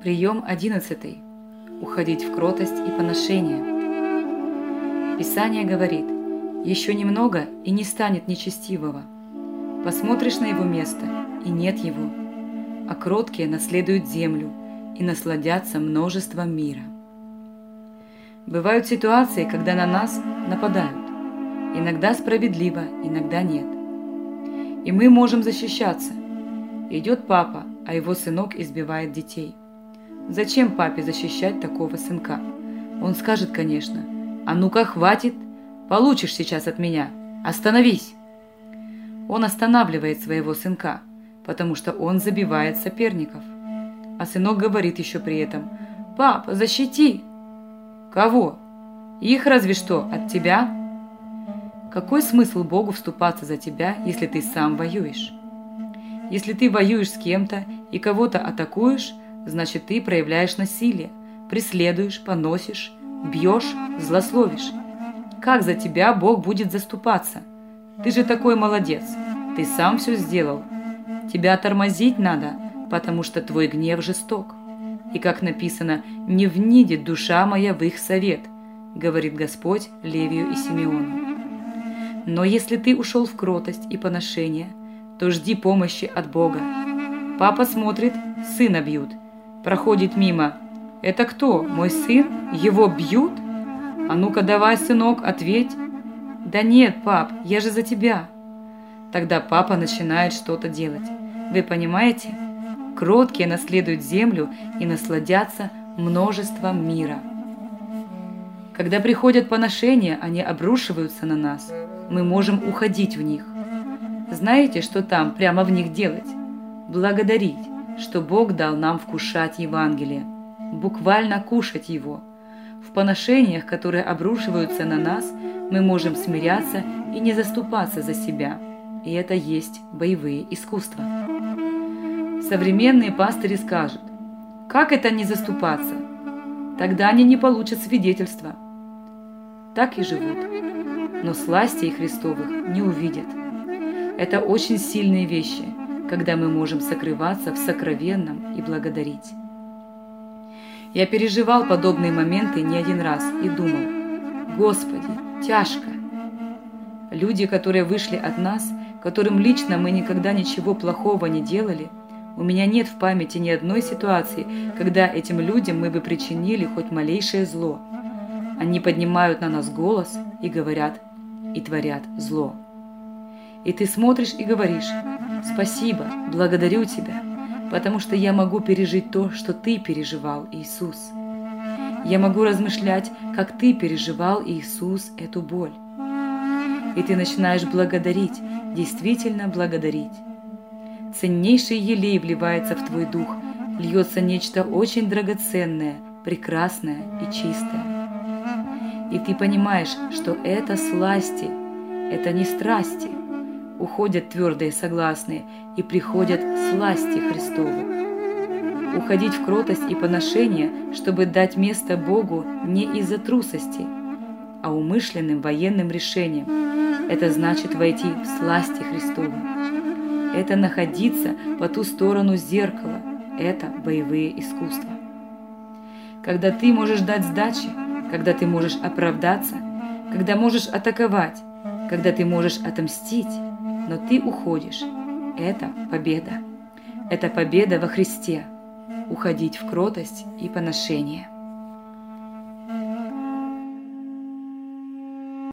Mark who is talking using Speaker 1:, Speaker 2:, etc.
Speaker 1: Прием одиннадцатый. Уходить в кротость и поношение. Писание говорит, еще немного и не станет нечестивого. Посмотришь на его место, и нет его. А кроткие наследуют землю и насладятся множеством мира. Бывают ситуации, когда на нас нападают. Иногда справедливо, иногда нет. И мы можем защищаться. Идет папа, а его сынок избивает детей – Зачем папе защищать такого сынка? Он скажет, конечно, «А ну-ка, хватит! Получишь сейчас от меня! Остановись!» Он останавливает своего сынка, потому что он забивает соперников. А сынок говорит еще при этом, «Папа, защити!» «Кого? Их разве что от тебя?» Какой смысл Богу вступаться за тебя, если ты сам воюешь? Если ты воюешь с кем-то и кого-то атакуешь – значит ты проявляешь насилие, преследуешь, поносишь, бьешь, злословишь. Как за тебя Бог будет заступаться? Ты же такой молодец, ты сам все сделал. Тебя тормозить надо, потому что твой гнев жесток. И как написано, не внидит душа моя в их совет, говорит Господь Левию и Симеону. Но если ты ушел в кротость и поношение, то жди помощи от Бога. Папа смотрит, сына бьют – проходит мимо. «Это кто? Мой сын? Его бьют? А ну-ка давай, сынок, ответь!» «Да нет, пап, я же за тебя!» Тогда папа начинает что-то делать. Вы понимаете? Кроткие наследуют землю и насладятся множеством мира. Когда приходят поношения, они обрушиваются на нас. Мы можем уходить в них. Знаете, что там прямо в них делать? Благодарить что Бог дал нам вкушать Евангелие, буквально кушать его. В поношениях, которые обрушиваются на нас, мы можем смиряться и не заступаться за себя. И это есть боевые искусства. Современные пастыри скажут, как это не заступаться? Тогда они не получат свидетельства. Так и живут. Но сластей Христовых не увидят. Это очень сильные вещи – когда мы можем сокрываться в сокровенном и благодарить. Я переживал подобные моменты не один раз и думал, Господи, тяжко. Люди, которые вышли от нас, которым лично мы никогда ничего плохого не делали, у меня нет в памяти ни одной ситуации, когда этим людям мы бы причинили хоть малейшее зло. Они поднимают на нас голос и говорят, и творят зло. И ты смотришь и говоришь, Спасибо, благодарю Тебя, потому что я могу пережить то, что Ты переживал, Иисус. Я могу размышлять, как Ты переживал, Иисус, эту боль. И ты начинаешь благодарить, действительно благодарить. Ценнейший елей вливается в твой дух, льется нечто очень драгоценное, прекрасное и чистое. И ты понимаешь, что это сласти, это не страсти, уходят твердые согласные и приходят сласти Христову. Уходить в кротость и поношение, чтобы дать место Богу не из-за трусости, а умышленным военным решением. Это значит войти в сласти Христову. Это находиться по ту сторону зеркала. Это боевые искусства. Когда ты можешь дать сдачи, когда ты можешь оправдаться, когда можешь атаковать, когда ты можешь отомстить, но ты уходишь. Это победа. Это победа во Христе. Уходить в кротость и поношение.